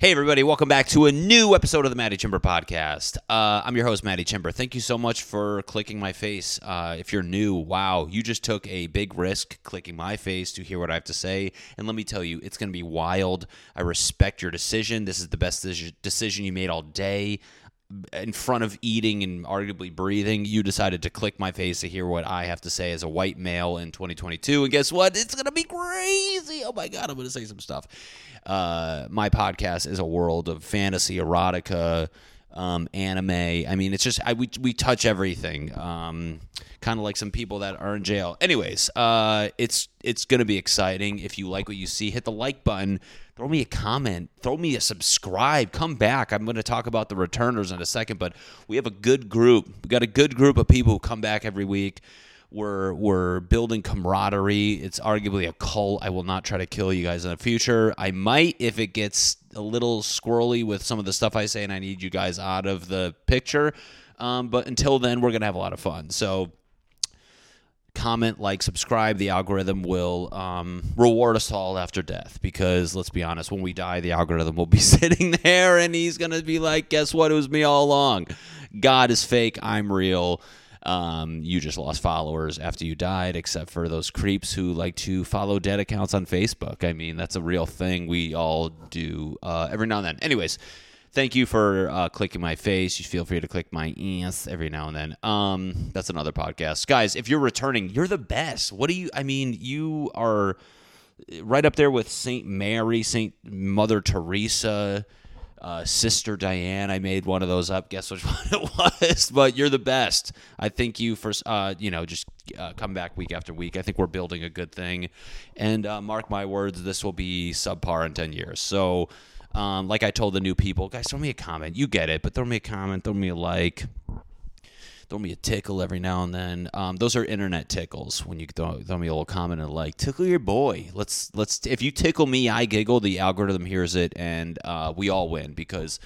Hey, everybody, welcome back to a new episode of the Maddie Chimber podcast. Uh, I'm your host, Maddie Chimber. Thank you so much for clicking my face. Uh, if you're new, wow, you just took a big risk clicking my face to hear what I have to say. And let me tell you, it's going to be wild. I respect your decision. This is the best decision you made all day in front of eating and arguably breathing, you decided to click my face to hear what I have to say as a white male in 2022. And guess what? It's going to be crazy. Oh my God, I'm going to say some stuff. Uh, my podcast is a world of fantasy, erotica, um, anime. I mean, it's just I, we we touch everything. Um, kind of like some people that are in jail. Anyways, uh, it's it's gonna be exciting. If you like what you see, hit the like button. Throw me a comment. Throw me a subscribe. Come back. I'm going to talk about the returners in a second, but we have a good group. We got a good group of people who come back every week. We're we're building camaraderie. It's arguably a cult. I will not try to kill you guys in the future. I might if it gets a little squirrely with some of the stuff I say, and I need you guys out of the picture. Um, but until then, we're gonna have a lot of fun. So comment, like, subscribe. The algorithm will um, reward us all after death because let's be honest, when we die, the algorithm will be sitting there and he's going to be like, guess what? It was me all along. God is fake. I'm real. Um, you just lost followers after you died, except for those creeps who like to follow dead accounts on Facebook. I mean, that's a real thing we all do uh, every now and then. Anyways, thank you for uh, clicking my face. You feel free to click my ass every now and then. Um, that's another podcast, guys. If you're returning, you're the best. What do you? I mean, you are right up there with Saint Mary, Saint Mother Teresa uh, Sister Diane. I made one of those up. Guess which one it was? But you're the best. I thank you for uh, you know just uh, come back week after week. I think we're building a good thing, and uh, mark my words, this will be subpar in ten years. So, um, like I told the new people, guys, throw me a comment. You get it, but throw me a comment, throw me a like throw me a tickle every now and then. Um, those are internet tickles. When you throw, throw me a little comment and like tickle your boy. Let's let's if you tickle me, I giggle. The algorithm hears it, and uh, we all win because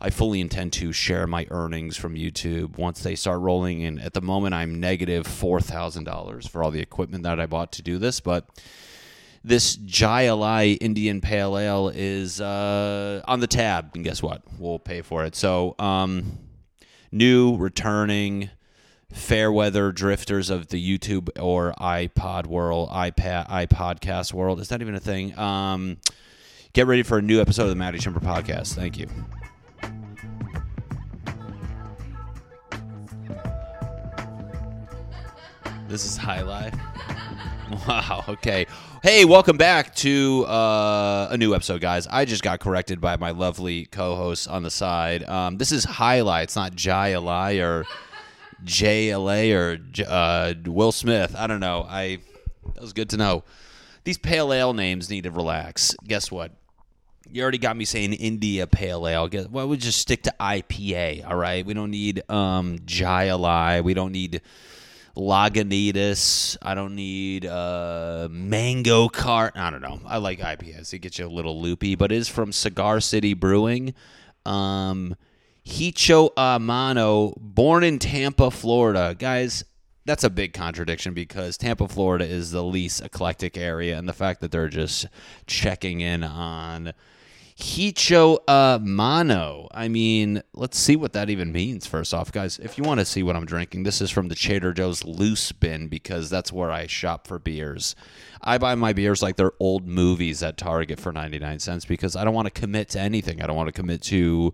I fully intend to share my earnings from YouTube once they start rolling. And at the moment, I'm negative four thousand dollars for all the equipment that I bought to do this, but this Jai Indian Pale Ale is uh, on the tab, and guess what? We'll pay for it. So, um, new, returning, fair weather drifters of the YouTube or iPod world, iPad, iPodcast world. Is that even a thing? Um, get ready for a new episode of the Maddie Chimber podcast. Thank you. This is High Life. Wow. Okay. Hey, welcome back to uh, a new episode, guys. I just got corrected by my lovely co-host on the side. Um, this is highlights, not Jai or JLA or uh, Will Smith. I don't know. I that was good to know. These pale ale names need to relax. Guess what? You already got me saying India Pale Ale. Guess well, we just stick to IPA. All right. We don't need um, Jai. We don't need Lagunitas. I don't need uh, Mango Cart. I don't know. I like IPAs. It gets you a little loopy, but it is from Cigar City Brewing. Um, Hicho a Mano, born in Tampa, Florida. Guys, that's a big contradiction because Tampa, Florida is the least eclectic area, and the fact that they're just checking in on Hicho a Mano. I mean, let's see what that even means, first off, guys. If you want to see what I'm drinking, this is from the Trader Joe's Loose Bin because that's where I shop for beers. I buy my beers like they're old movies at Target for 99 cents because I don't want to commit to anything. I don't want to commit to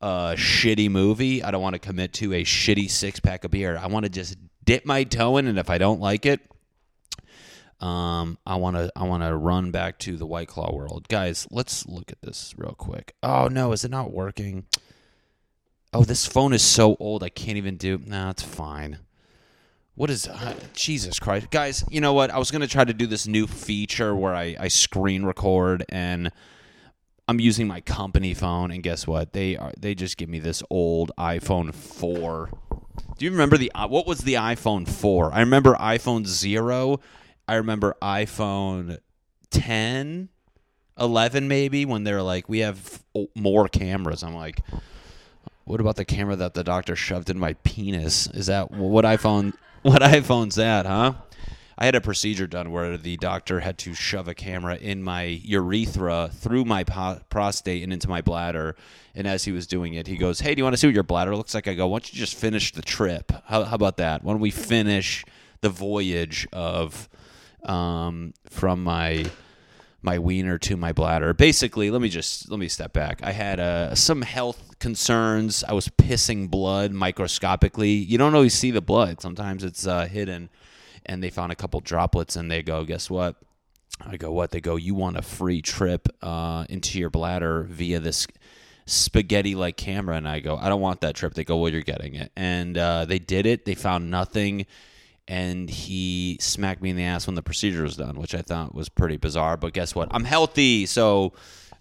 a shitty movie. I don't want to commit to a shitty six pack of beer. I want to just dip my toe in, and if I don't like it, um, I want to I want to run back to the White Claw world, guys. Let's look at this real quick. Oh no, is it not working? Oh, this phone is so old I can't even do. No, it's fine. What is uh, Jesus Christ, guys? You know what? I was gonna try to do this new feature where I I screen record and I'm using my company phone, and guess what? They are they just give me this old iPhone four. Do you remember the uh, what was the iPhone four? I remember iPhone zero I remember iPhone 10, 11 maybe when they're like, we have more cameras. I'm like, what about the camera that the doctor shoved in my penis? Is that what iPhone? What iPhone's that, huh? I had a procedure done where the doctor had to shove a camera in my urethra through my po- prostate and into my bladder. And as he was doing it, he goes, "Hey, do you want to see what your bladder looks like?" I go, "Why don't you just finish the trip? How, how about that? Why don't we finish the voyage of um, from my my wiener to my bladder. Basically, let me just let me step back. I had uh, some health concerns. I was pissing blood microscopically. You don't always see the blood. Sometimes it's uh, hidden. And they found a couple droplets, and they go, "Guess what?" I go, "What?" They go, "You want a free trip uh, into your bladder via this." spaghetti like camera and I go I don't want that trip they go well you're getting it and uh, they did it they found nothing and he smacked me in the ass when the procedure was done, which I thought was pretty bizarre. But guess what? I'm healthy, so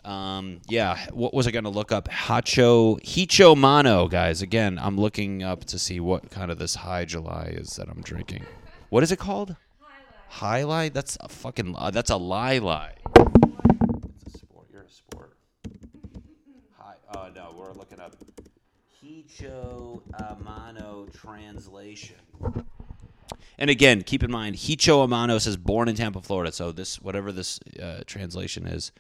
um, yeah. What was I going to look up? Hacho Hicho Mano, guys. Again, I'm looking up to see what kind of this high July is that I'm drinking. What is it called? High Highlight. That's a fucking. Uh, that's a lie lie. It's a sport. You're a sport. Hi. Oh no, we're looking up Hicho Amano translation. And again, keep in mind, Hicho Amano says born in Tampa, Florida. So this, whatever this uh, translation is,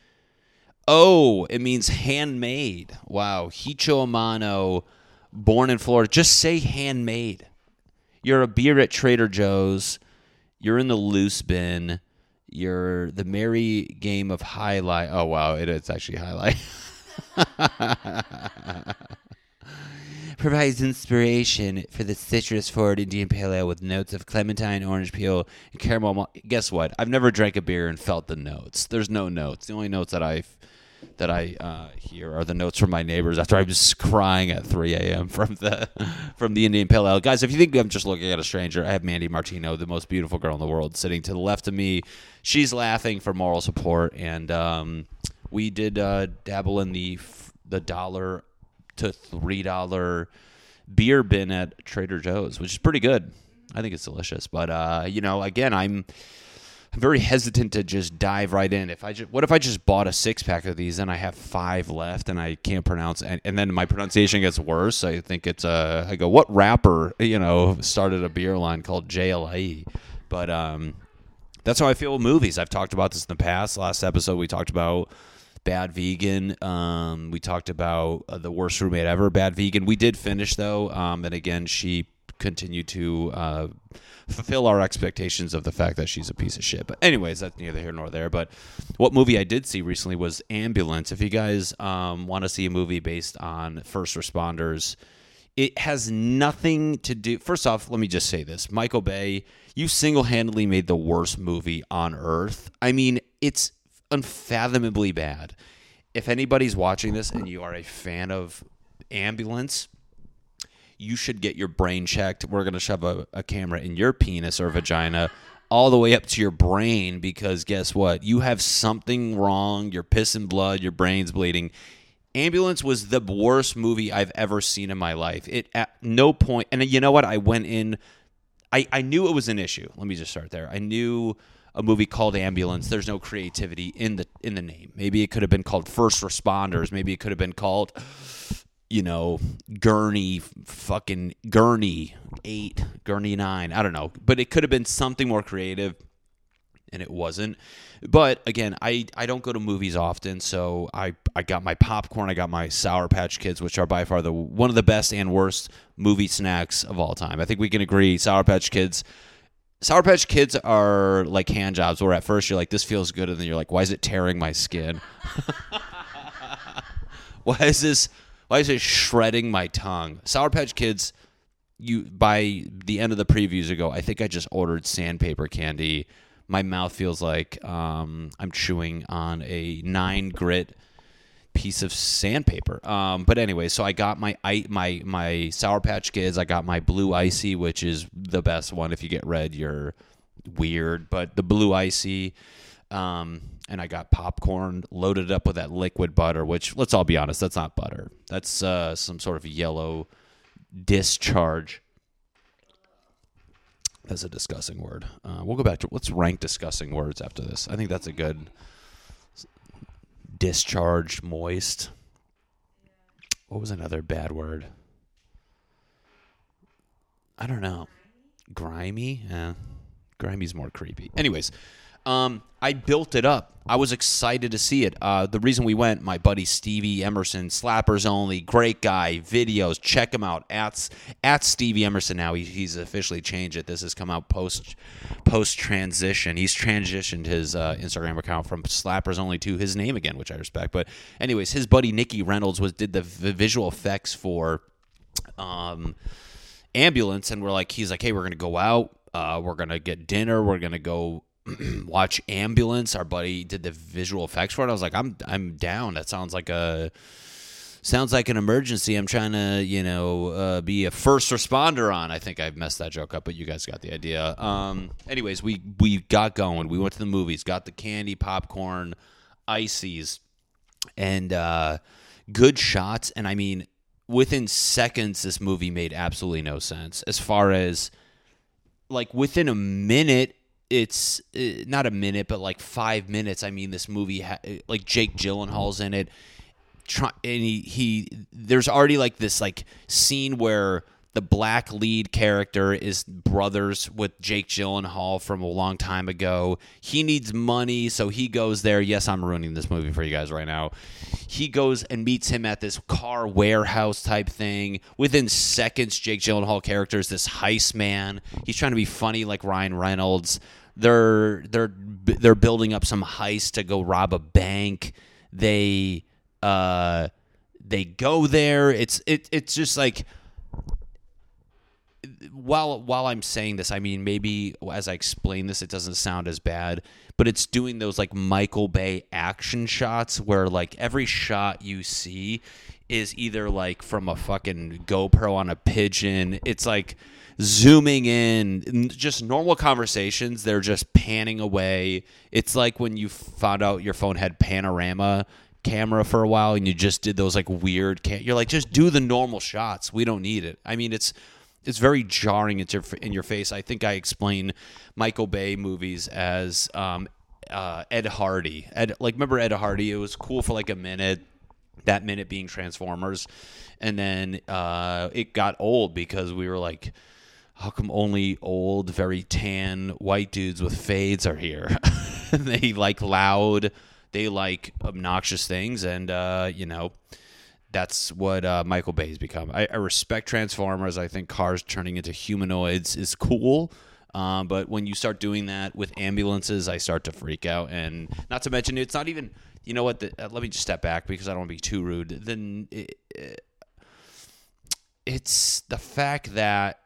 oh, it means handmade. Wow, Hicho Amano, born in Florida. Just say handmade. You're a beer at Trader Joe's. You're in the loose bin. You're the merry game of Jai Alai. Oh wow, it is actually Jai Alai. provides inspiration for the citrus forward Indian Pale Ale with notes of clementine, orange peel, and caramel. Guess what? I've never drank a beer and felt the notes. There's no notes. The only notes that I've that I uh, hear are the notes from my neighbors after I'm just crying at 3 a.m. from the from the Indian Pale Ale. Guys, if you think I'm just looking at a stranger, I have Mandy Martino, the most beautiful girl in the world, sitting to the left of me. She's laughing for moral support, and um, we did uh, dabble in the the dollar to three dollar beer bin at Trader Joe's, which is pretty good. I think it's delicious. But uh, you know, again, I'm very hesitant to just dive right in. If I just, what if I just bought a six pack of these and I have five left and I can't pronounce and, and then my pronunciation gets worse. I think it's uh, I go, what rapper you know started a beer line called JLIE? But um, that's how I feel with movies. I've talked about this in the past. Last episode we talked about Bad Vegan. Um, we talked about uh, the worst roommate ever, Bad Vegan. We did finish though, um, and again, she continued to uh, fulfill our expectations of the fact that she's a piece of shit. But anyways, that's neither here nor there. But what movie I did see recently was Ambulance. If you guys um, want to see a movie based on first responders. It has nothing to do. First off, let me just say this Michael Bay, you single handedly made the worst movie on earth. I mean, it's unfathomably bad. If anybody's watching this and you are a fan of Ambulance, you should get your brain checked. We're going to shove a, a, camera in your penis or vagina all the way up to your brain because guess what? You have something wrong. You're pissing blood. Your brain's bleeding. Ambulance was the worst movie I've ever seen in my life. It at no point, and you know what? I went in. I, I knew it was an issue. Let me just start there. I knew a movie called Ambulance. There's no creativity in the in the name. Maybe it could have been called First Responders. Maybe it could have been called, you know, Gurney fucking Gurney eight, Gurney nine. I don't know, but it could have been something more creative, and it wasn't. But again, I I don't go to movies often, so I I got my popcorn. I got my Sour Patch Kids, which are by far the one of the best and worst movie snacks of all time. I think we can agree. Sour Patch Kids Sour Patch Kids are like hand jobs where at first you're like, this feels good, and then you're like, why is it tearing my skin? why is this why is it shredding my tongue? Sour Patch Kids, you by the end of the previews ago, I think I just ordered sandpaper candy. My mouth feels like um, I'm chewing on a nine grit piece of sandpaper. Um, but anyway, so I got my my my Sour Patch Kids. I got my Blue Icy, which is the best one. If you get red, you're weird. But the Blue Icy, um, and I got popcorn loaded up with that liquid butter. Which let's all be honest, that's not butter. That's uh, some sort of yellow discharge. That's a disgusting word. Uh, we'll go back to let's rank disgusting words after this. I think that's a good discharged, moist. What was another bad word? I don't know. Grimy? Yeah. Grimey's more creepy. Anyways, um, I built it up. I was excited to see it. Uh, the reason we went, my buddy Stevie Emerson, Slappers Only, great guy, videos. Check him out at at Stevie Emerson. Now he, he's officially changed it. This has come out post post transition. He's transitioned his uh, Instagram account from Slappers Only to his name again, which I respect. But anyways, his buddy Nikki Reynolds was did the, visual effects for um, ambulance, and we're like, he's like, hey, we're gonna go out. Uh, we're gonna get dinner. We're gonna go watch ambulance. Our buddy did the visual effects for it. I was like i'm i'm down. That sounds like a sounds like an emergency. I'm trying to you know uh, be a first responder on. I think i messed that joke up but you guys got the idea. Um anyways we we got going. We went to the movies got the candy popcorn ices and uh good shots. And i mean within seconds this movie made absolutely no sense. As far as like within a minute it's uh, not a minute, but like five minutes. I mean, this movie, ha- like Jake Gyllenhaal's in it, and he, he there's already like this like scene where the black lead character is brothers with Jake Gyllenhaal from a long time ago. He needs money, so he goes there. Yes, I'm ruining this movie for you guys right now. He goes and meets him at this car warehouse type thing. Within seconds, Jake Gyllenhaal character is this heist man. He's trying to be funny like Ryan Reynolds. They're they're they're building up some heist to go rob a bank. They uh they go there. It's it it's just like while while I'm saying this, I mean maybe as I explain this, it doesn't sound as bad, but it's doing those like Michael Bay action shots where like every shot you see is either like from a fucking GoPro on a pigeon. It's like zooming in, just normal conversations. They're just panning away. It's like when you found out your phone had panorama camera for a while and you just did those like weird. You're like, just do the normal shots. We don't need it. I mean, it's it's very jarring in your, in your face. I think I explain Michael Bay movies as um, uh, Ed Hardy. Ed, like remember Ed Hardy? It was cool for like a minute. That minute being Transformers, and then uh, it got old because we were like, how come only old, very tan white dudes with fades are here? they like loud, they like obnoxious things, and uh, you know that's what uh, Michael Bay's become. I, I, respect Transformers. I think cars turning into humanoids is cool. Um, but when you start doing that with ambulances, I start to freak out. And not to mention, it's not even, you know what? The, uh, let me just step back because I don't want to be too rude. Then it, it, it's the fact that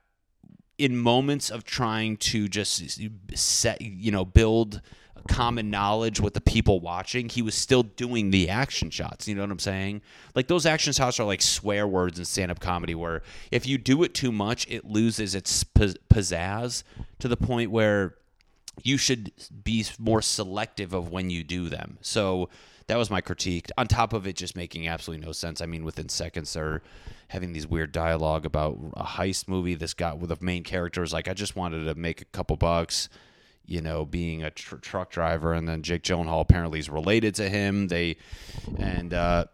in moments of trying to just set, you know, build common knowledge with the people watching, he was still doing the action shots. You know what I'm saying? Like those action shots are like swear words in stand up comedy, where if you do it too much, it loses its pizzazz to the point where you should be more selective of when you do them. So that was my critique. On top of it, just making absolutely no sense. I mean, within seconds, they're having these weird dialogue about a heist movie. This guy with the main character is like, I just wanted to make a couple bucks you know, being a tr- truck driver, and then Jake Gyllenhaal apparently is related to him. They and uh,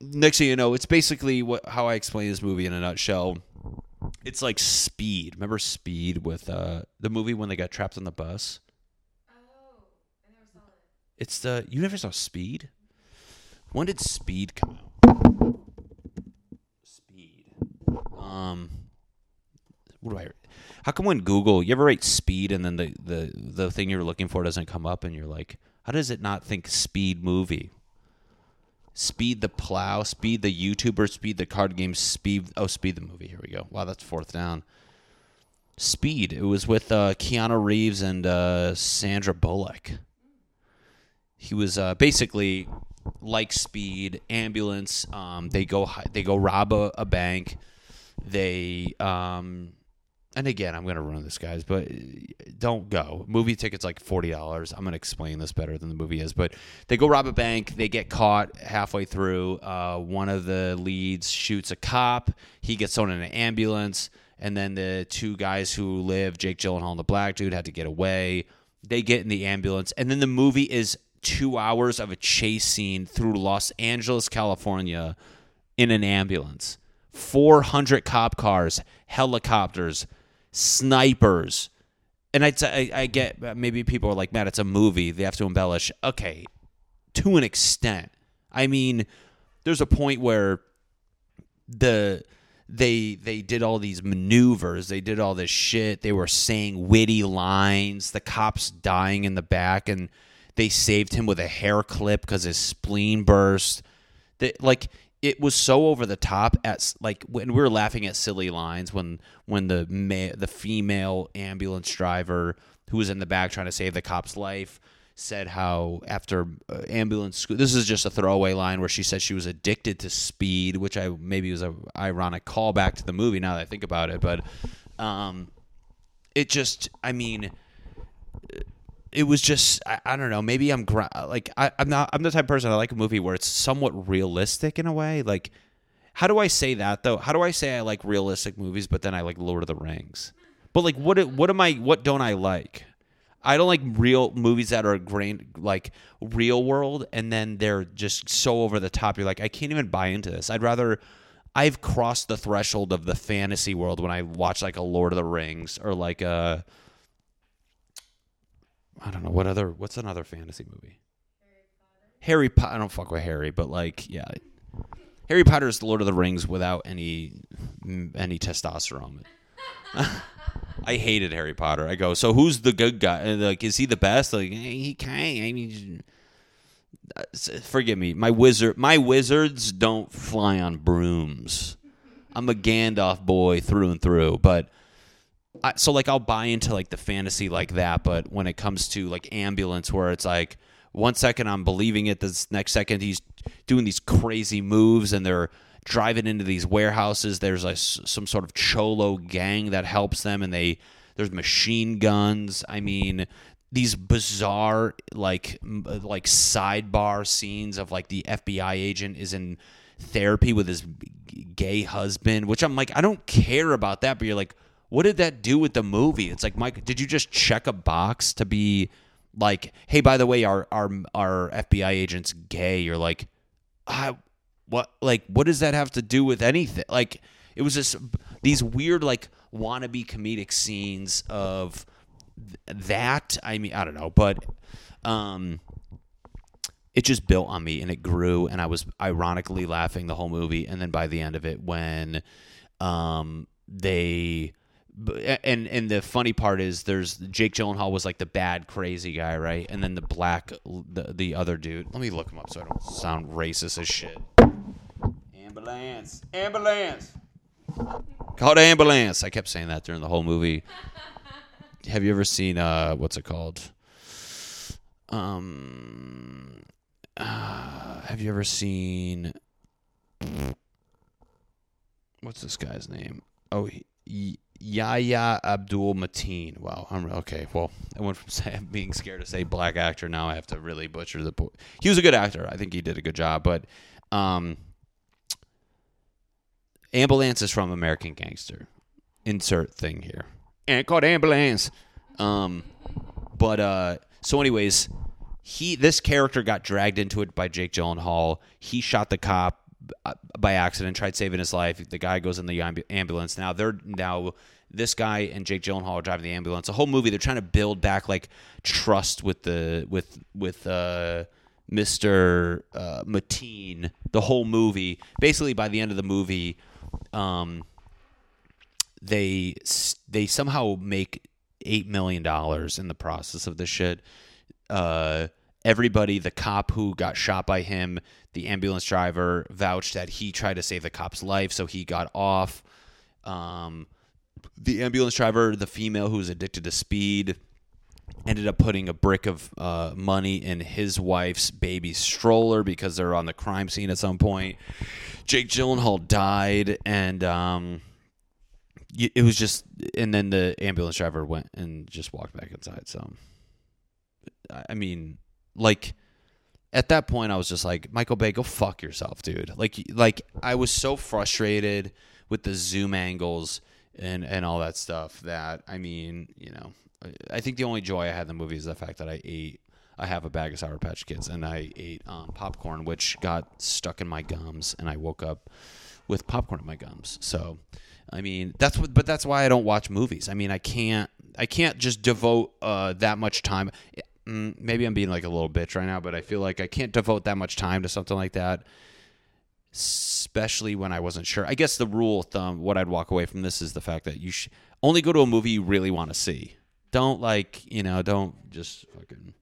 next thing you know, it's basically what how I explain this movie in a nutshell. It's like Speed. Remember Speed with uh, the movie when they got trapped on the bus? Oh, I never saw it. It's the you never saw Speed. When did Speed come out? Speed. Um, what do I? How come when Google, you ever write speed and then the, the, the thing you're looking for doesn't come up and you're like, how does it not think speed movie? Speed the plow, speed the YouTuber, speed the card game, speed. Oh, speed the movie. Here we go. Wow, that's fourth down. Speed. It was with uh, Keanu Reeves and uh, Sandra Bullock. He was uh, basically like Speed, ambulance. Um, they go they go rob a, a bank. They um, and again, I'm to ruin this, guys, but don't go. Movie tickets like forty dollars. I'm going to explain this better than the movie is, but they go rob a bank. They get caught halfway through. Uh, one of the leads shoots a cop. He gets thrown in an ambulance, and then the two guys who live, Jake Gyllenhaal and the black dude, had to get away. They get in the ambulance, and then the movie is two hours of a chase scene through Los Angeles, California, in an ambulance. 400 cop cars, helicopters, snipers. and I, I get maybe people are like, Matt, it's a movie. They have to embellish. Okay, to an extent. I mean, there's a point where the they they did all these maneuvers they did all this shit they were saying witty lines the cops dying in the back and they saved him with a hair clip because his spleen burst. That like it was so over the top at like when we were laughing at silly lines when when the ma- the female ambulance driver who was in the back trying to save the cop's life said how after uh, ambulance school this is just a throwaway line where she said she was addicted to speed which i maybe was a ironic callback to the movie now that i think about it but um it just i mean it was just I, I don't know maybe i'm gra- like I, i'm not i'm the type of person i like a movie where it's somewhat realistic in a way like how do i say that though how do i say i like realistic movies but then i like lord of the rings but like what what am i what don't i like I don't like real movies that are grain like real world and then they're just so over the top. You're like, I can't even buy into this. I'd rather I've crossed the threshold of the fantasy world when I watch like a Lord of the Rings or like a I don't know what other what's another fantasy movie. Harry Potter. I don't fuck with Harry, but like yeah, Harry Potter is the Lord of the Rings without any any testosterone. I hated Harry Potter. I go, so who's the good guy? Like, is he the best? Like, he can't. I mean, uh, forgive me. My wizard, my wizards don't fly on brooms. I'm a Gandalf boy through and through. But I, so, like, I'll buy into like the fantasy like that. But when it comes to like ambulance, where it's like one second I'm believing it, the next second he's doing these crazy moves, and they're driving into these warehouses. There's a, some sort of cholo gang that helps them, and they there's machine guns. I mean, these bizarre like like sidebar scenes of like the FBI agent is in therapy with his gay husband, which I'm like, I don't care about that, but you're like, what did that do with the movie? It's like, Mike, did you just check a box to be like, hey, by the way, our our our FBI agent's gay? You're like, I, what like what does that have to do with anything like it was just these weird like wannabe comedic scenes of th- that i mean i don't know but um it just built on me and it grew and i was ironically laughing the whole movie and then by the end of it when um they and and the funny part is there's Jake Gyllenhaal was like the bad crazy guy, right? And then the black the the other dude. Let me look him up so I don't sound racist as shit. Ambulance. Ambulance. Called ambulance. I kept saying that during the whole movie. Have you ever seen uh what's it called? Um uh, have you ever seen what's this guy's name? Oh, he, Yahya Abdul Mateen. Wow. I'm okay. Well, I went from being scared to say black actor. Now I have to really butcher the. Po- he was a good actor. I think he did a good job. But um, ambulance is from American Gangster. Insert thing here. And called ambulance. Um, but uh, so anyways, he this character got dragged into it by Jake Gyllenhaal. He shot the cop by accident, tried saving his life. The guy goes in the ambulance. Now they're now this guy and Jake Gyllenhaal are driving the ambulance. The whole movie they're trying to build back like trust with the with with uh Mr. Uh, Mateen. The whole movie, basically by the end of the movie, um, they they somehow make eight million dollars in the process of this shit. Uh, everybody, the cop who got shot by him, the ambulance driver vouched that he tried to save the cop's life, so he got off. Um, the ambulance driver, the female who was addicted to speed, ended up putting a brick of uh, money in his wife's baby stroller because they're on the crime scene at some point. Jake Gyllenhaal died, and um, it was just, and then the ambulance driver went and just walked back inside. So, I mean, like at that point, I was just like, Michael Bay, go fuck yourself, dude. Like, like I was so frustrated with the zoom angles and and all that stuff that I mean, you know, I think the only joy I had in the movie is the fact that I ate. I have a bag of Sour Patch Kids, and I ate um, popcorn, which got stuck in my gums, and I woke up with popcorn in my gums. So, I mean, that's what. But that's why I don't watch movies. I mean, I can't. I can't just devote uh, that much time. Mm, maybe I'm being like a little bitch right now, but I feel like I can't devote that much time to something like that, especially when I wasn't sure. I guess the rule of thumb, what I'd walk away from this is the fact that you sh- only go to a movie you really want to see. Don't like, you know, don't just fucking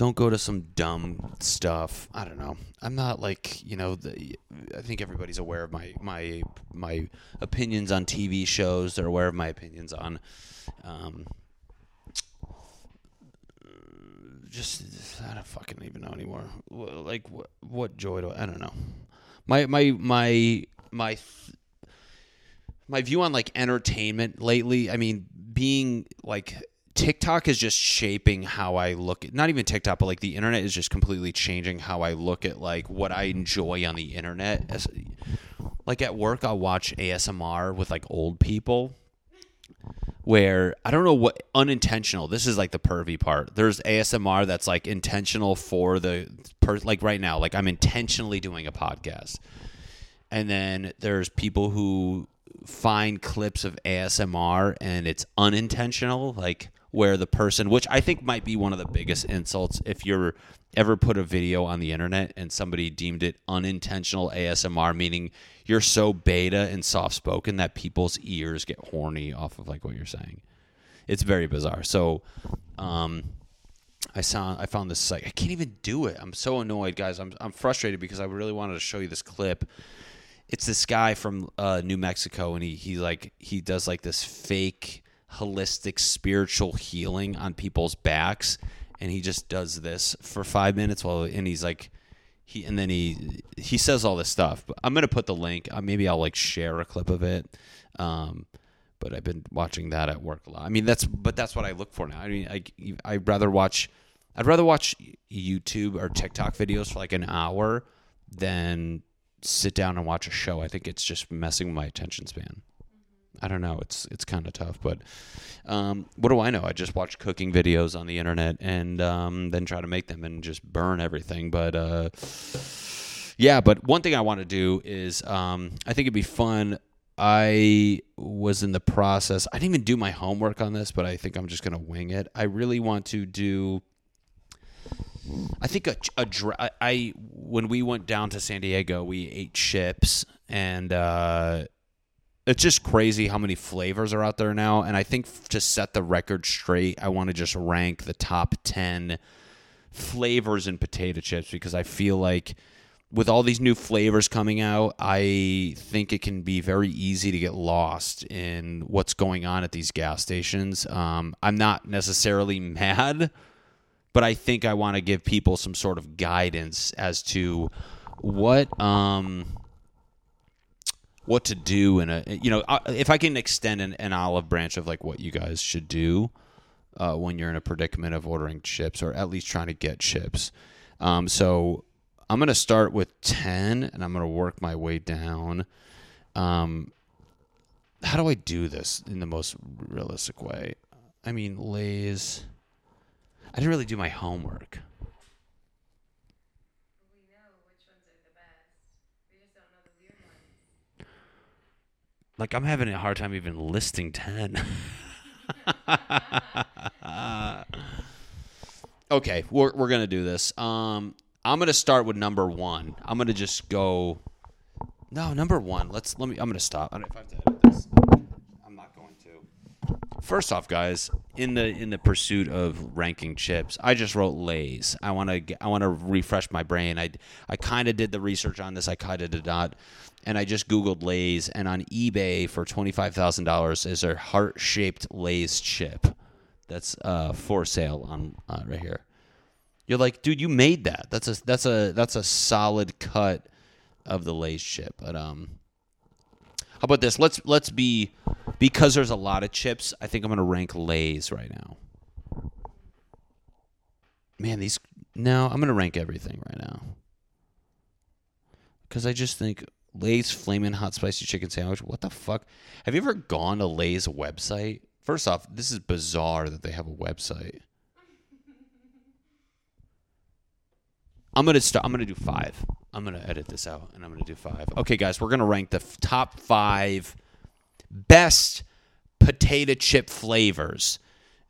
don't go to some dumb stuff. I don't know. I'm not like you know. The, I think everybody's aware of my my my opinions on TV shows. They're aware of my opinions on, um, just I don't fucking even know anymore. Like what what joy do I, I don't know. My my my my. my view on like entertainment lately, I mean, being like TikTok is just shaping how I look at not even TikTok, but like the internet is just completely changing how I look at like what I enjoy on the internet. Like at work, I'll watch ASMR with like old people where I don't know what unintentional. This is like the pervy part. There's ASMR that's like intentional for the per like right now, like I'm intentionally doing a podcast. And then there's people who find clips of ASMR and it's unintentional, like where the person, which I think might be one of the biggest insults if you're ever put a video on the internet and somebody deemed it unintentional ASMR, meaning you're so beta and soft spoken that people's ears get horny off of like what you're saying. It's very bizarre. So, um, I saw I found this site. I can't even do it. I'm so annoyed, guys. I'm I'm frustrated because I really wanted to show you this clip. It's this guy from uh, New Mexico, and he he like he does like this fake holistic spiritual healing on people's backs and he just does this for five minutes while and he's like he and then he he says all this stuff but i'm gonna put the link uh, maybe i'll like share a clip of it um, but i've been watching that at work a lot. I mean that's but that's what i look for now. I mean i i'd rather watch i'd rather watch youtube or tiktok videos for like an hour than sit down and watch a show. I think it's just messing with my attention span I don't know. It's it's kind of tough, but um, what do I know? I just watch cooking videos on the internet and um, then try to make them and just burn everything. But uh, yeah, but one thing I want to do is um, I think it'd be fun. I was in the process. I didn't even do my homework on this, but I think I'm just gonna wing it. I really want to do. I think a, a I when we went down to San Diego, we ate chips and. Uh, it's just crazy how many flavors are out there now. And I think to set the record straight, I want to just rank the top 10 flavors in potato chips because I feel like with all these new flavors coming out, I think it can be very easy to get lost in what's going on at these gas stations. Um, I'm not necessarily mad, but I think I want to give people some sort of guidance as to what. Um, what to do in a you know if I can extend an, an olive branch of like what you guys should do uh, when you're in a predicament of ordering chips or at least trying to get chips. Um, so I'm gonna start with ten and I'm gonna work my way down. Um, how do I do this in the most realistic way? I mean, Lay's. I didn't really do my homework. Like I'm having a hard time even listing 10. okay, we're, we're going to do this. Um, I'm going to start with number one. I'm going to just go. No, number one. Let's let me. I'm going to stop. I don't know if I have to edit this. I'm not going to. First off, guys, in the in the pursuit of ranking chips, I just wrote Lay's. I want to I want to refresh my brain. I I kind of did the research on this. I kind of did not and I just Googled Lay's, and on eBay for twenty five thousand dollars is a heart shaped Lay's chip that's uh, for sale on uh, right here. You're like, dude, you made that. That's a that's a that's a solid cut of the Lay's chip. But um, how about this? Let's let's be because there's a lot of chips. I think I'm gonna rank Lay's right now. Man, these no, I'm gonna rank everything right now because I just think Lay's Flaming Hot Spicy Chicken Sandwich. What the fuck? Have you ever gone to Lay's website? First off, this is bizarre that they have a website. I'm gonna start. I'm gonna do five. I'm gonna edit this out, and I'm gonna do five. Okay, guys, we're gonna rank the f- top five best potato chip flavors.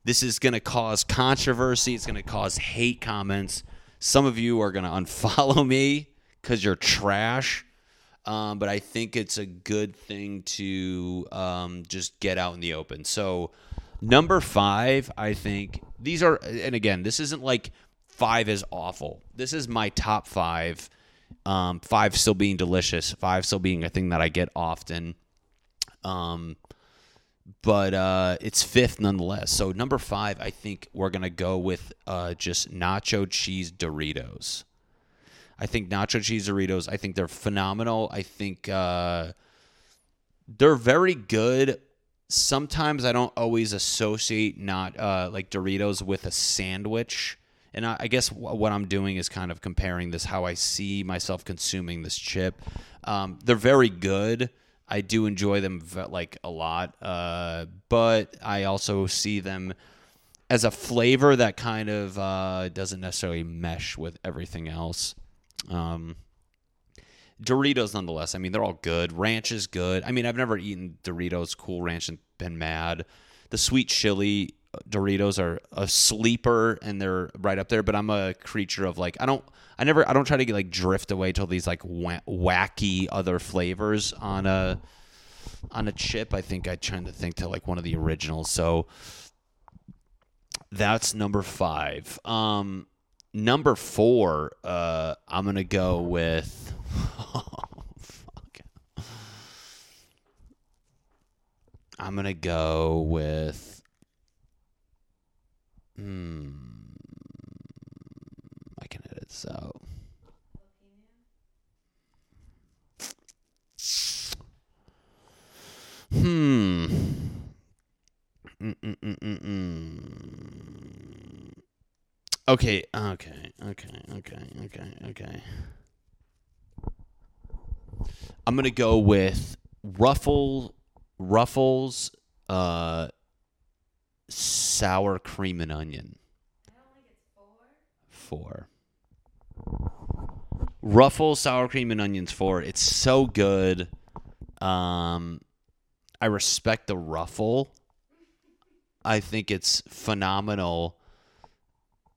This is going to cause controversy. It's going to cause hate comments. Some of you are going to unfollow me because you're trash. Um, but I think it's a good thing to um, just get out in the open. So, number five, I think these are, and again, this isn't like five is awful. This is my top five. Um, five still being delicious. Five still being a thing that I get often. Um, but uh, it's fifth nonetheless. So number five, I think we're gonna go with uh, just nacho cheese Doritos. I think nacho cheese Doritos. I think they're phenomenal. I think uh, they're very good. Sometimes I don't always associate not uh, like Doritos with a sandwich, and I, I guess w- what I'm doing is kind of comparing this how I see myself consuming this chip. Um, they're very good. I do enjoy them like a lot, uh, but I also see them as a flavor that kind of uh, doesn't necessarily mesh with everything else. Um, Doritos, nonetheless. I mean, they're all good. Ranch is good. I mean, I've never eaten Doritos Cool Ranch and been mad. The sweet chili Doritos are a sleeper and they're right up there. But I'm a creature of like I don't I never I don't try to get like drift away till these like wacky other flavors on a on a chip. I think I try to think to like one of the originals. So that's number five. Um, number four. Uh, I'm gonna go with. I'm gonna go with. Hmm. I can edit this out. Hmm. Mm-mm-mm-mm-mm. Okay, okay, okay, okay, okay, okay. I'm gonna go with Ruffle Ruffles uh sour cream and onion. Four. Ruffles sour cream and onions four. It's so good. Um I respect the ruffle. I think it's phenomenal.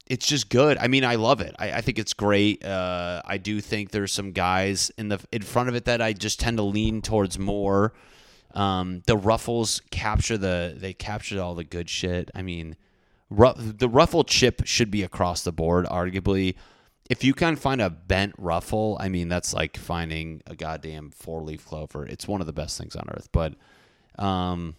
It's just good. I mean, I love it. I, I think it's great. Uh, I do think there's some guys in the in front of it that I just tend to lean towards more. Um, the ruffles capture the they capture all the good shit. I mean, the ruffle chip should be across the board. Arguably, if you can find a bent ruffle, I mean, that's like finding a goddamn four leaf clover. It's one of the best things on earth. But um,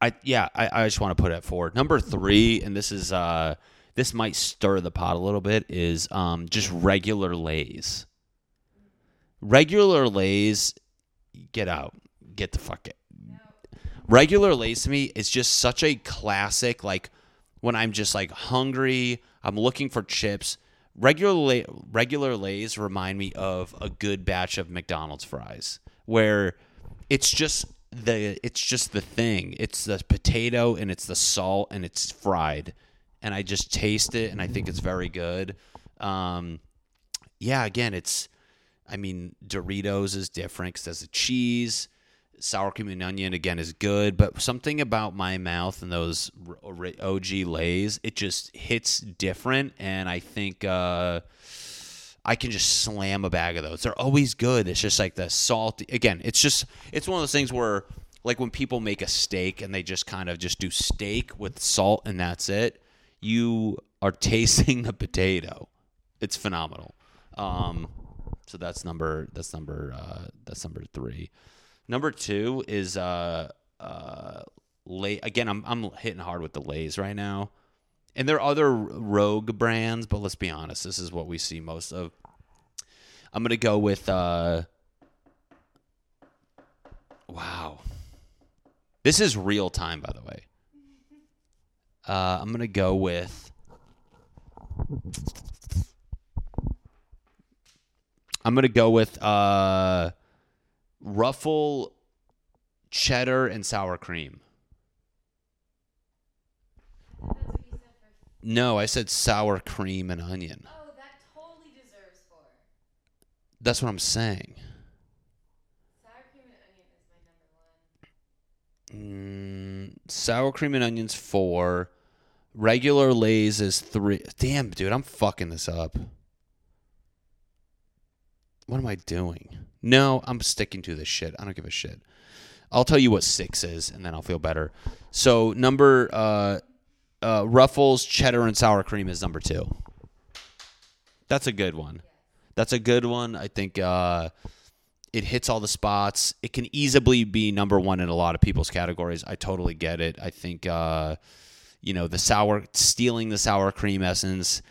I yeah, I, I just want to put it forward. Number three, and this is uh this might stir the pot a little bit, is um just regular lays. Regular lays, get out, get the fuck it. Regular lays to me is just such a classic. Like when I'm just like hungry, I'm looking for chips. Regular regular lays remind me of a good batch of McDonald's fries, where it's just the it's just the thing. It's the potato and it's the salt and it's fried, and I just taste it and I think it's very good. Um, yeah, again, it's I mean Doritos is different because there's a cheese. Sour cream and onion again is good, but something about my mouth and those OG lays, it just hits different, and I think. Uh, I can just slam a bag of those. They're always good. It's just like the salty. Again, it's just it's one of those things where like when people make a steak and they just kind of just do steak with salt and that's it. You are tasting the potato. It's phenomenal. Um, so that's number that's number uh, that's number three. Number two is uh uh lay again. I'm I'm hitting hard with the lays right now. And there are other rogue brands, but let's be honest, this is what we see most of. I'm gonna go with uh Wow. This is real time, by the way. Uh, I'm gonna go with I'm gonna go with uh ruffle cheddar and sour cream. That's what you said first. No, I said sour cream and onion. Oh, that totally deserves four. That's what I'm saying. Sour cream and onion is my number one. Mm, sour cream and onions four. Regular Lay's is three. Damn, dude, I'm fucking this up. What am I doing? No, I'm sticking to this shit. I don't give a shit. I'll tell you what six is, and then I'll feel better. So number uh, uh, Ruffles cheddar and sour cream is number two. That's a good one. That's a good one. I think uh, it hits all the spots. It can easily be number one in a lot of people's categories. I totally get it. I think uh, you know the sour stealing the sour cream essence.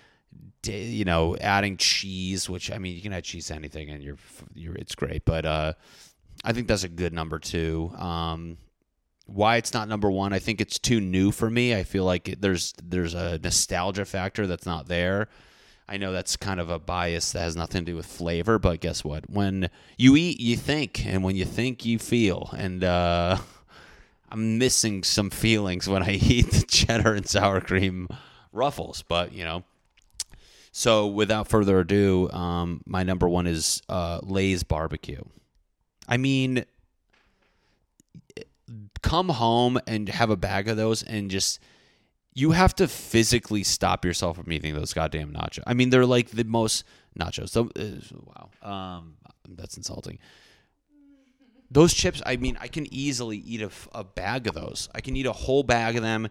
You know, adding cheese, which I mean, you can add cheese to anything, and you're, you're it's great. But uh, I think that's a good number two. Um, why it's not number one, I think it's too new for me. I feel like there's there's a nostalgia factor that's not there. I know that's kind of a bias that has nothing to do with flavor, but guess what? When you eat, you think, and when you think, you feel. And uh, I'm missing some feelings when I eat the cheddar and sour cream ruffles, but you know. So without further ado, um, my number one is uh, Lay's barbecue. I mean, come home and have a bag of those and just you have to physically stop yourself from eating those goddamn nachos. I mean, they're like the most nachos. So, uh, wow, um, that's insulting. Those chips, I mean, I can easily eat a, a bag of those. I can eat a whole bag of them.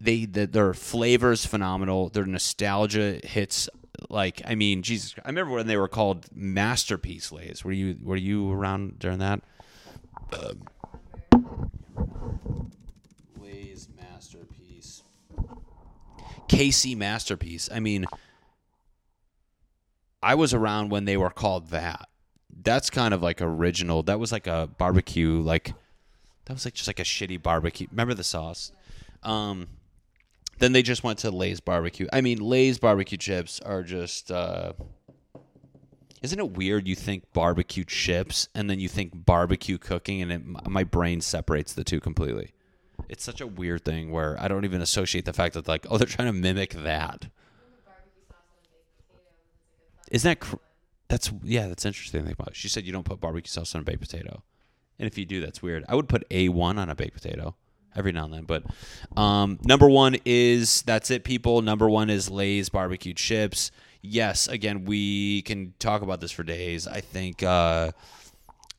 They, the, their flavors phenomenal. Their nostalgia hits like I mean, Jesus. I remember when they were called masterpiece Lay's. Were you were you around during that? Lay's masterpiece. KC masterpiece. I mean, I was around when they were called that. That's kind of like original. That was like a barbecue, like that was like just like a shitty barbecue. Remember the sauce? Um, then they just went to Lay's barbecue. I mean, Lay's barbecue chips are just. Uh, isn't it weird? You think barbecue chips and then you think barbecue cooking, and it, my brain separates the two completely. It's such a weird thing where I don't even associate the fact that like, oh, they're trying to mimic that. Isn't that? Cr- that's yeah, that's interesting. She said you don't put barbecue sauce on a baked potato, and if you do, that's weird. I would put a one on a baked potato every now and then, but um, number one is that's it, people. Number one is Lay's barbecue chips. Yes, again, we can talk about this for days. I think. Uh,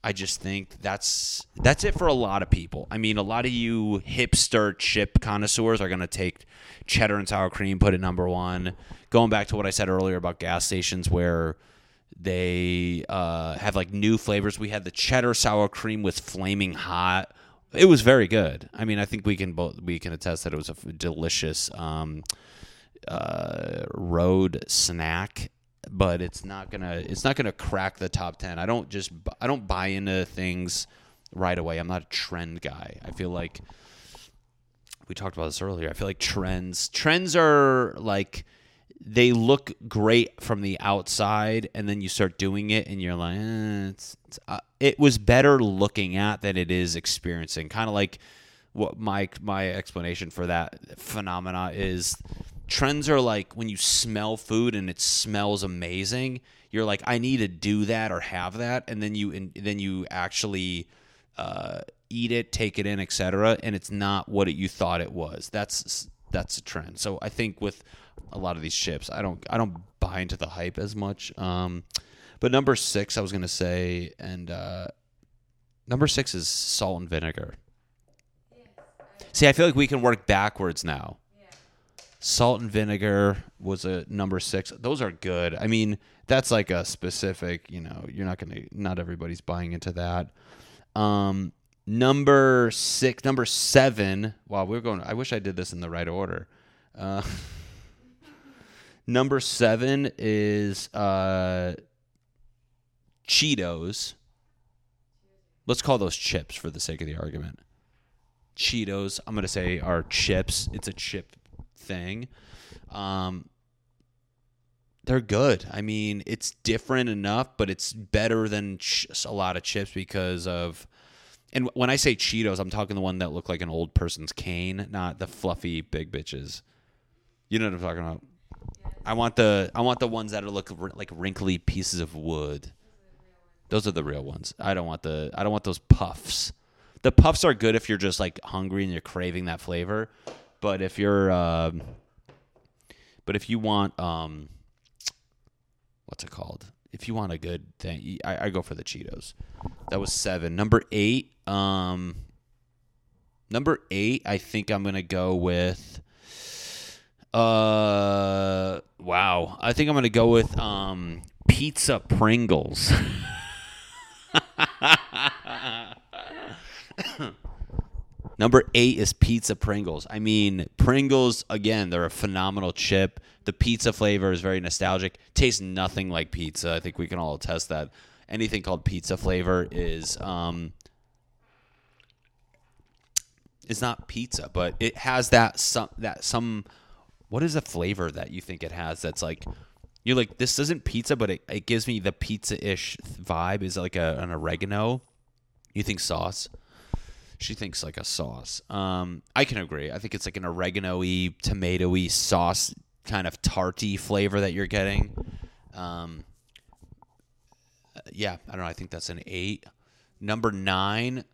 I just think that's that's it for a lot of people. I mean, a lot of you hipster chip connoisseurs are going to take cheddar and sour cream, put it number one. Going back to what I said earlier about gas stations where they uh, have like new flavors. We had the cheddar sour cream with flaming hot. It was very good. I mean, I think we can both we can attest that it was a delicious um, uh, road snack but it's not gonna it's not gonna crack the top 10 i don't just i don't buy into things right away. I'm not a trend guy. I feel like we talked about this earlier. I feel like trends trends are like they look great from the outside and then you start doing it and you're like eh, it's, it's, uh, it was better looking at than it is experiencing. Kind of like what my my explanation for that phenomena is trends are like when you smell food and it smells amazing you're like i need to do that or have that and then you and then you actually uh, eat it take it in etc and it's not what it, you thought it was. That's that's a trend. So i think with a lot of these chips i don't i don't buy into the hype as much. Um, but number six i was gonna say and uh, number six is salt and vinegar. See i feel like we can work backwards now. Salt and vinegar was a number six. Those are good. I mean that's like a specific you know you're not gonna not everybody's buying into that. Um number six number seven wow we're going i wish i did this in the right order. Uh number seven is uh cheetos let's call those chips for the sake of the argument cheetos i'm gonna say are chips it's a chip thing. Um, they're good. I mean, it's different enough, but it's better than ch- a lot of chips because of. And when I say Cheetos, I'm talking the one that look like an old person's cane, not the fluffy big bitches. You know what I'm talking about? I want the I want the ones that look r- like wrinkly pieces of wood. Those are the real ones. I don't want the I don't want those puffs. The puffs are good if you're just like hungry and you're craving that flavor, but if you're, um but if you want, um, what's it called? If you want a good thing, I, I go for the Cheetos. That was seven. Number eight, um, number eight, I think I'm gonna go with. Uh, wow. I think I'm gonna go with um pizza Pringles. Number eight is pizza Pringles. I mean, Pringles again. They're a phenomenal chip. The pizza flavor is very nostalgic. Tastes nothing like pizza. I think we can all attest that. Anything called pizza flavor is um, is not pizza, but it has that some that some. What is the flavor that you think it has? That's like you're like this isn't pizza, but it, it gives me the pizza ish vibe. Is like a, an oregano? You think sauce? She thinks like a sauce. Um, I can agree. I think it's like an oregano-y, tomato-y sauce kind of tarty flavor that you're getting. Um, yeah, I don't know. I think that's an eight. Number nine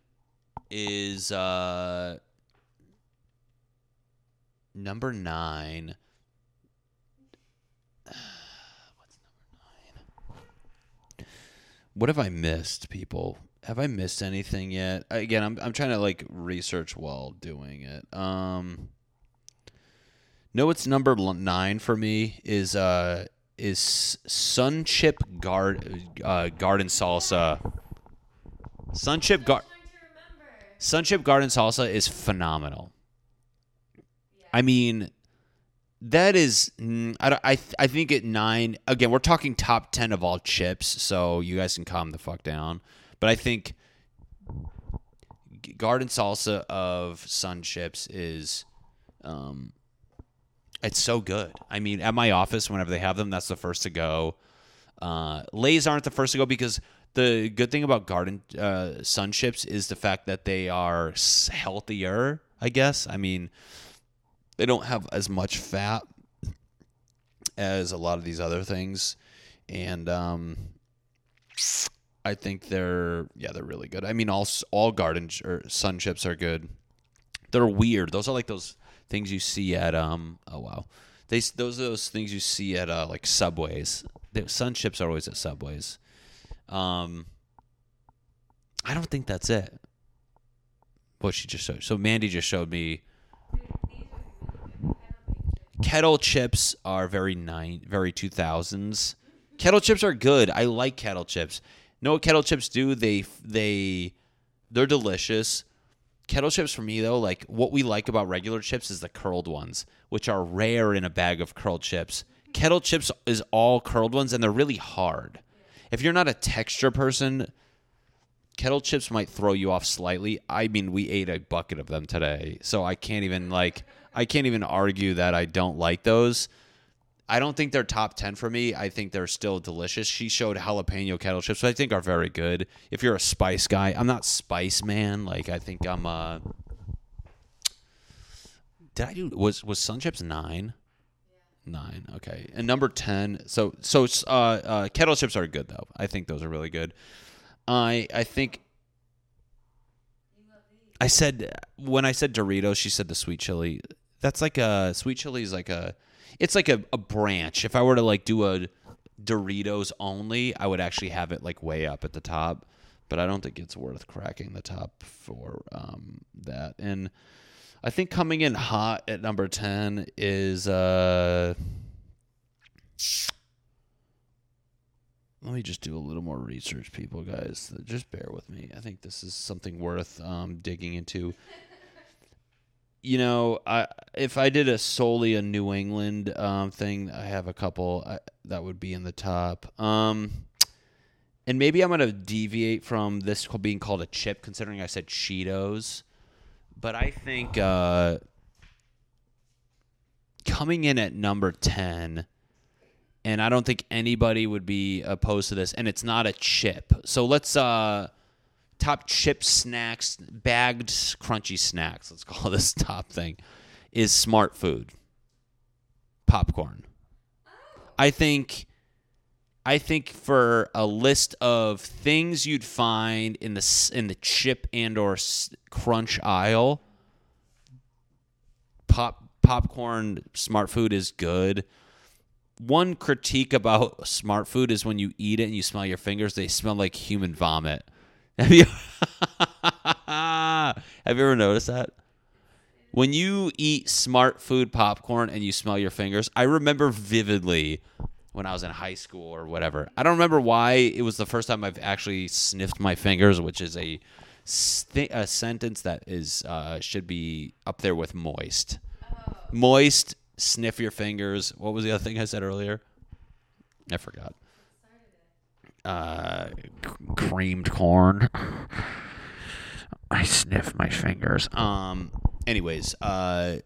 is uh, number nine. What's number nine? What have I missed, people? Have I missed anything yet? Again, I'm I'm trying to like research while doing it. Um, no, it's number nine for me. Is uh is Sun Chip Guard uh, Garden Salsa. Sun Chip Gar- trying to remember. Sun Chip Garden Salsa is phenomenal. I mean, that is I, I I think at nine again we're talking top ten of all chips, so you guys can calm the fuck down. But I think Garden Salsa of Sun Chips is, um, it's so good. I mean, at my office whenever they have them, that's the first to go. Uh, Lay's aren't the first to go because the good thing about Garden uh, Sun Chips is the fact that they are healthier. I guess. I mean, they don't have as much fat as a lot of these other things, and um, I think they're yeah they're really good. I mean, all all garden ch- or sun chips are good. They're weird. Those are like those things you see at um oh wow they those are those things you see at uh, like subways. The sun chips are always at subways. Um, I don't think that's it. What she just showed. So Mandy just showed me kettle chips are very nine, very two thousands. Kettle chips are good. I like kettle chips. Know what kettle chips do? They they they're delicious. Kettle chips for me though, like what we like about regular chips is the curled ones, which are rare in a bag of curled chips. Kettle chips is all curled ones and they're really hard. If you're not a texture person, kettle chips might throw you off slightly. I mean, we ate a bucket of them today, so I can't even like I can't even argue that I don't like those. I don't think they're top 10 for me. I think they're still delicious. She showed jalapeno kettle chips, which I think are very good. If you're a spice guy, I'm not spice man. Like I think I'm uh Did I do was was Sun Chips 9? 9. Okay. And number 10. So so uh uh kettle chips are good though. I think those are really good. I I think I said when I said Doritos, she said the sweet chili. That's like a sweet chili is like a it's like a, a branch. If I were to like do a Doritos only, I would actually have it like way up at the top. But I don't think it's worth cracking the top for um, that. And I think coming in hot at number ten is uh let me just do a little more research, people, guys. Just bear with me. I think this is something worth um, digging into. You know, I if I did a solely a New England um, thing, I have a couple I, that would be in the top. Um, and maybe I'm gonna deviate from this being called a chip, considering I said Cheetos. But I think uh, coming in at number ten and I don't think anybody would be opposed to this. And it's not a chip. So let's uh top chip snacks, bagged crunchy snacks. Let's call this top thing is Smartfood, popcorn. I think I think for a list of things you'd find in the in the chip and or crunch aisle, pop popcorn Smartfood is good. One critique about Smartfood is when you eat it and you smell your fingers, they smell like human vomit. Have you Have you ever noticed that? When you eat Smartfood popcorn and you smell your fingers, I remember vividly when I was in high school or whatever. I don't remember why it was the first time I've actually sniffed my fingers, which is a st- a sentence that is uh, should be up there with moist. Moist, sniff your fingers. What was the other thing I said earlier? I forgot. Uh, creamed corn. I sniff my fingers. Um. Anyways, uh,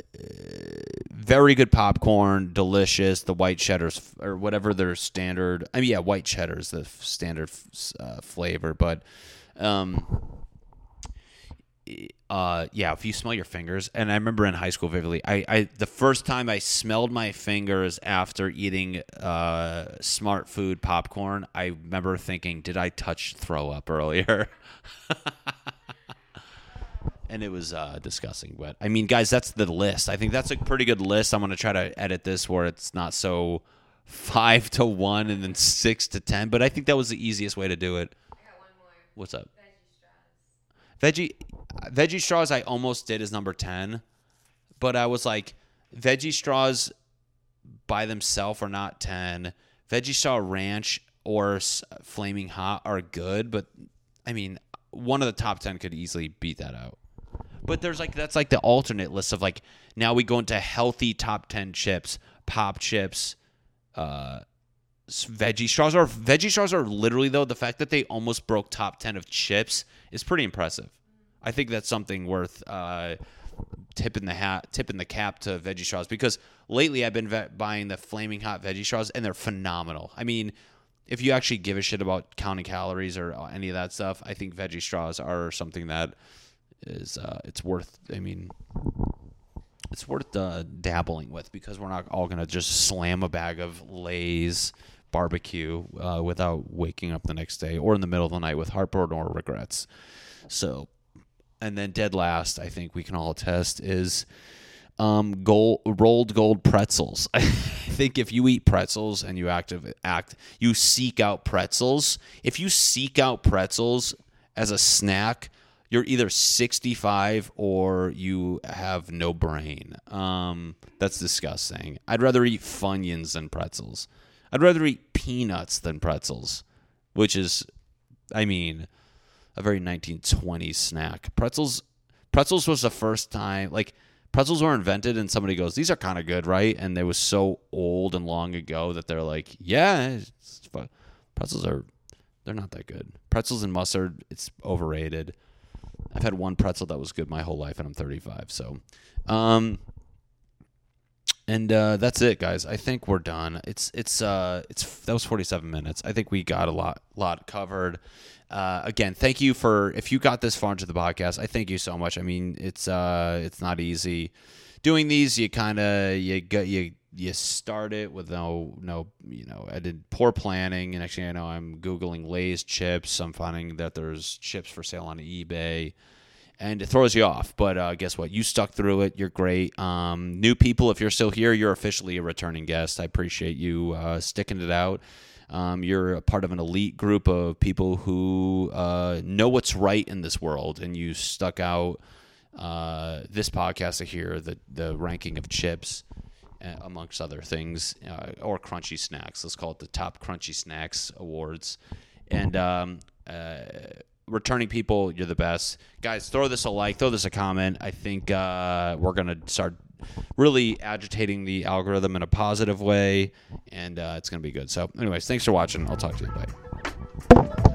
very good popcorn, delicious. The white cheddar's or whatever their standard. I mean, yeah, white cheddar's the standard uh, flavor, but um, uh, yeah, if you smell your fingers, and I remember in high school vividly, I, I the first time I smelled my fingers after eating uh, Smartfood popcorn, I remember thinking, did I touch throw up earlier? and it was uh, disgusting. But I mean, guys, that's the list. I think that's a pretty good list. I'm gonna try to edit this where it's not so five to one and then six to ten. But I think that was the easiest way to do it. I got one more. What's up? Veggie. Veggie straws I almost did as number 10, but I was like veggie straws by themselves are not 10. Veggie straw ranch or flaming hot are good, but I mean, one of the top 10 could easily beat that out. But there's like that's like the alternate list of like now we go into healthy top 10 chips, Popchips, uh veggie straws are veggie straws are literally though the fact that they almost broke top 10 of chips is pretty impressive. I think that's something worth uh tipping the hat tipping the cap to veggie straws because lately i've been ve- buying the flaming hot veggie straws and they're phenomenal. I mean if you actually give a shit about counting calories or any of that stuff i think veggie straws are something that is uh it's worth i mean it's worth uh, dabbling with because we're not all gonna just slam a bag of Lay's barbecue uh, without waking up the next day or in the middle of the night with heartburn or regrets. So, and then dead last, I think we can all attest is um, gold, Rold Gold pretzels. I think if you eat pretzels and you active act, you seek out pretzels. If you seek out pretzels as a snack, you're either 65 or you have no brain. Um, that's disgusting. I'd rather eat Funyuns than pretzels. I'd rather eat peanuts than pretzels, which is, I mean, a very 1920s snack. Pretzels, pretzels was the first time like pretzels were invented, and somebody goes, "These are kind of good, right?" And they was so old and long ago that they're like, "Yeah, pretzels are, they're not that good. Pretzels and mustard, it's overrated." I've had one pretzel that was good my whole life, and I'm 35. So, um, and uh, that's it, guys. I think we're done. It's it's uh it's that was 47 minutes. I think we got a lot lot covered. Uh, again, thank you for if you got this far into the podcast. I thank you so much. I mean, it's uh it's not easy doing these. You kind of you got you you start it with no no you know I did poor planning, and actually I know I'm googling Lay's chips. I'm finding that there's chips for sale on eBay and it throws you off. But uh, guess what? You stuck through it. You're great. Um, new people, if you're still here, you're officially a returning guest. I appreciate you uh, sticking it out. Um, you're a part of an elite group of people who uh, know what's right in this world, and you stuck out uh, this podcast here, the the ranking of chips. uh, Amongst other things, uh, or crunchy snacks. Let's call it the top crunchy snacks awards. And um, uh, returning people, you're the best. Guys, throw this a like, throw this a comment. I think uh, we're going to start really agitating the algorithm in a positive way, and uh, it's going to be good. So, anyways, thanks for watching. I'll talk to you. Bye.